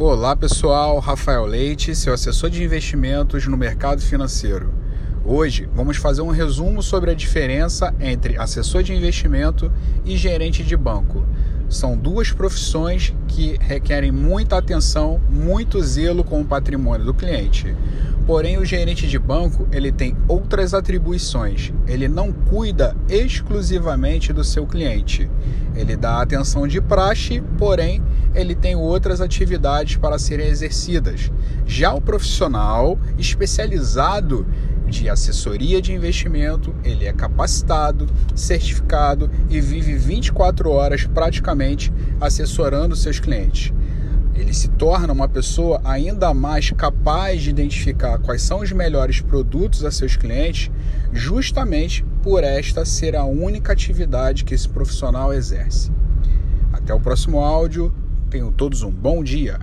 Olá pessoal, Rafael Leite, seu assessor de investimentos no mercado financeiro. Hoje vamos fazer um resumo sobre a diferença entre assessor de investimento e gerente de banco. São duas profissões que requerem muita atenção, muito zelo com o patrimônio do cliente. Porém, o gerente de banco ele tem outras atribuições. Ele não cuida exclusivamente do seu cliente. Ele dá atenção de praxe, porém ele tem outras atividades para serem exercidas. Já o profissional especializado de assessoria de investimento, ele é capacitado, certificado e vive 24 horas praticamente assessorando seus clientes ele se torna uma pessoa ainda mais capaz de identificar quais são os melhores produtos a seus clientes, justamente por esta ser a única atividade que esse profissional exerce. Até o próximo áudio, tenham todos um bom dia.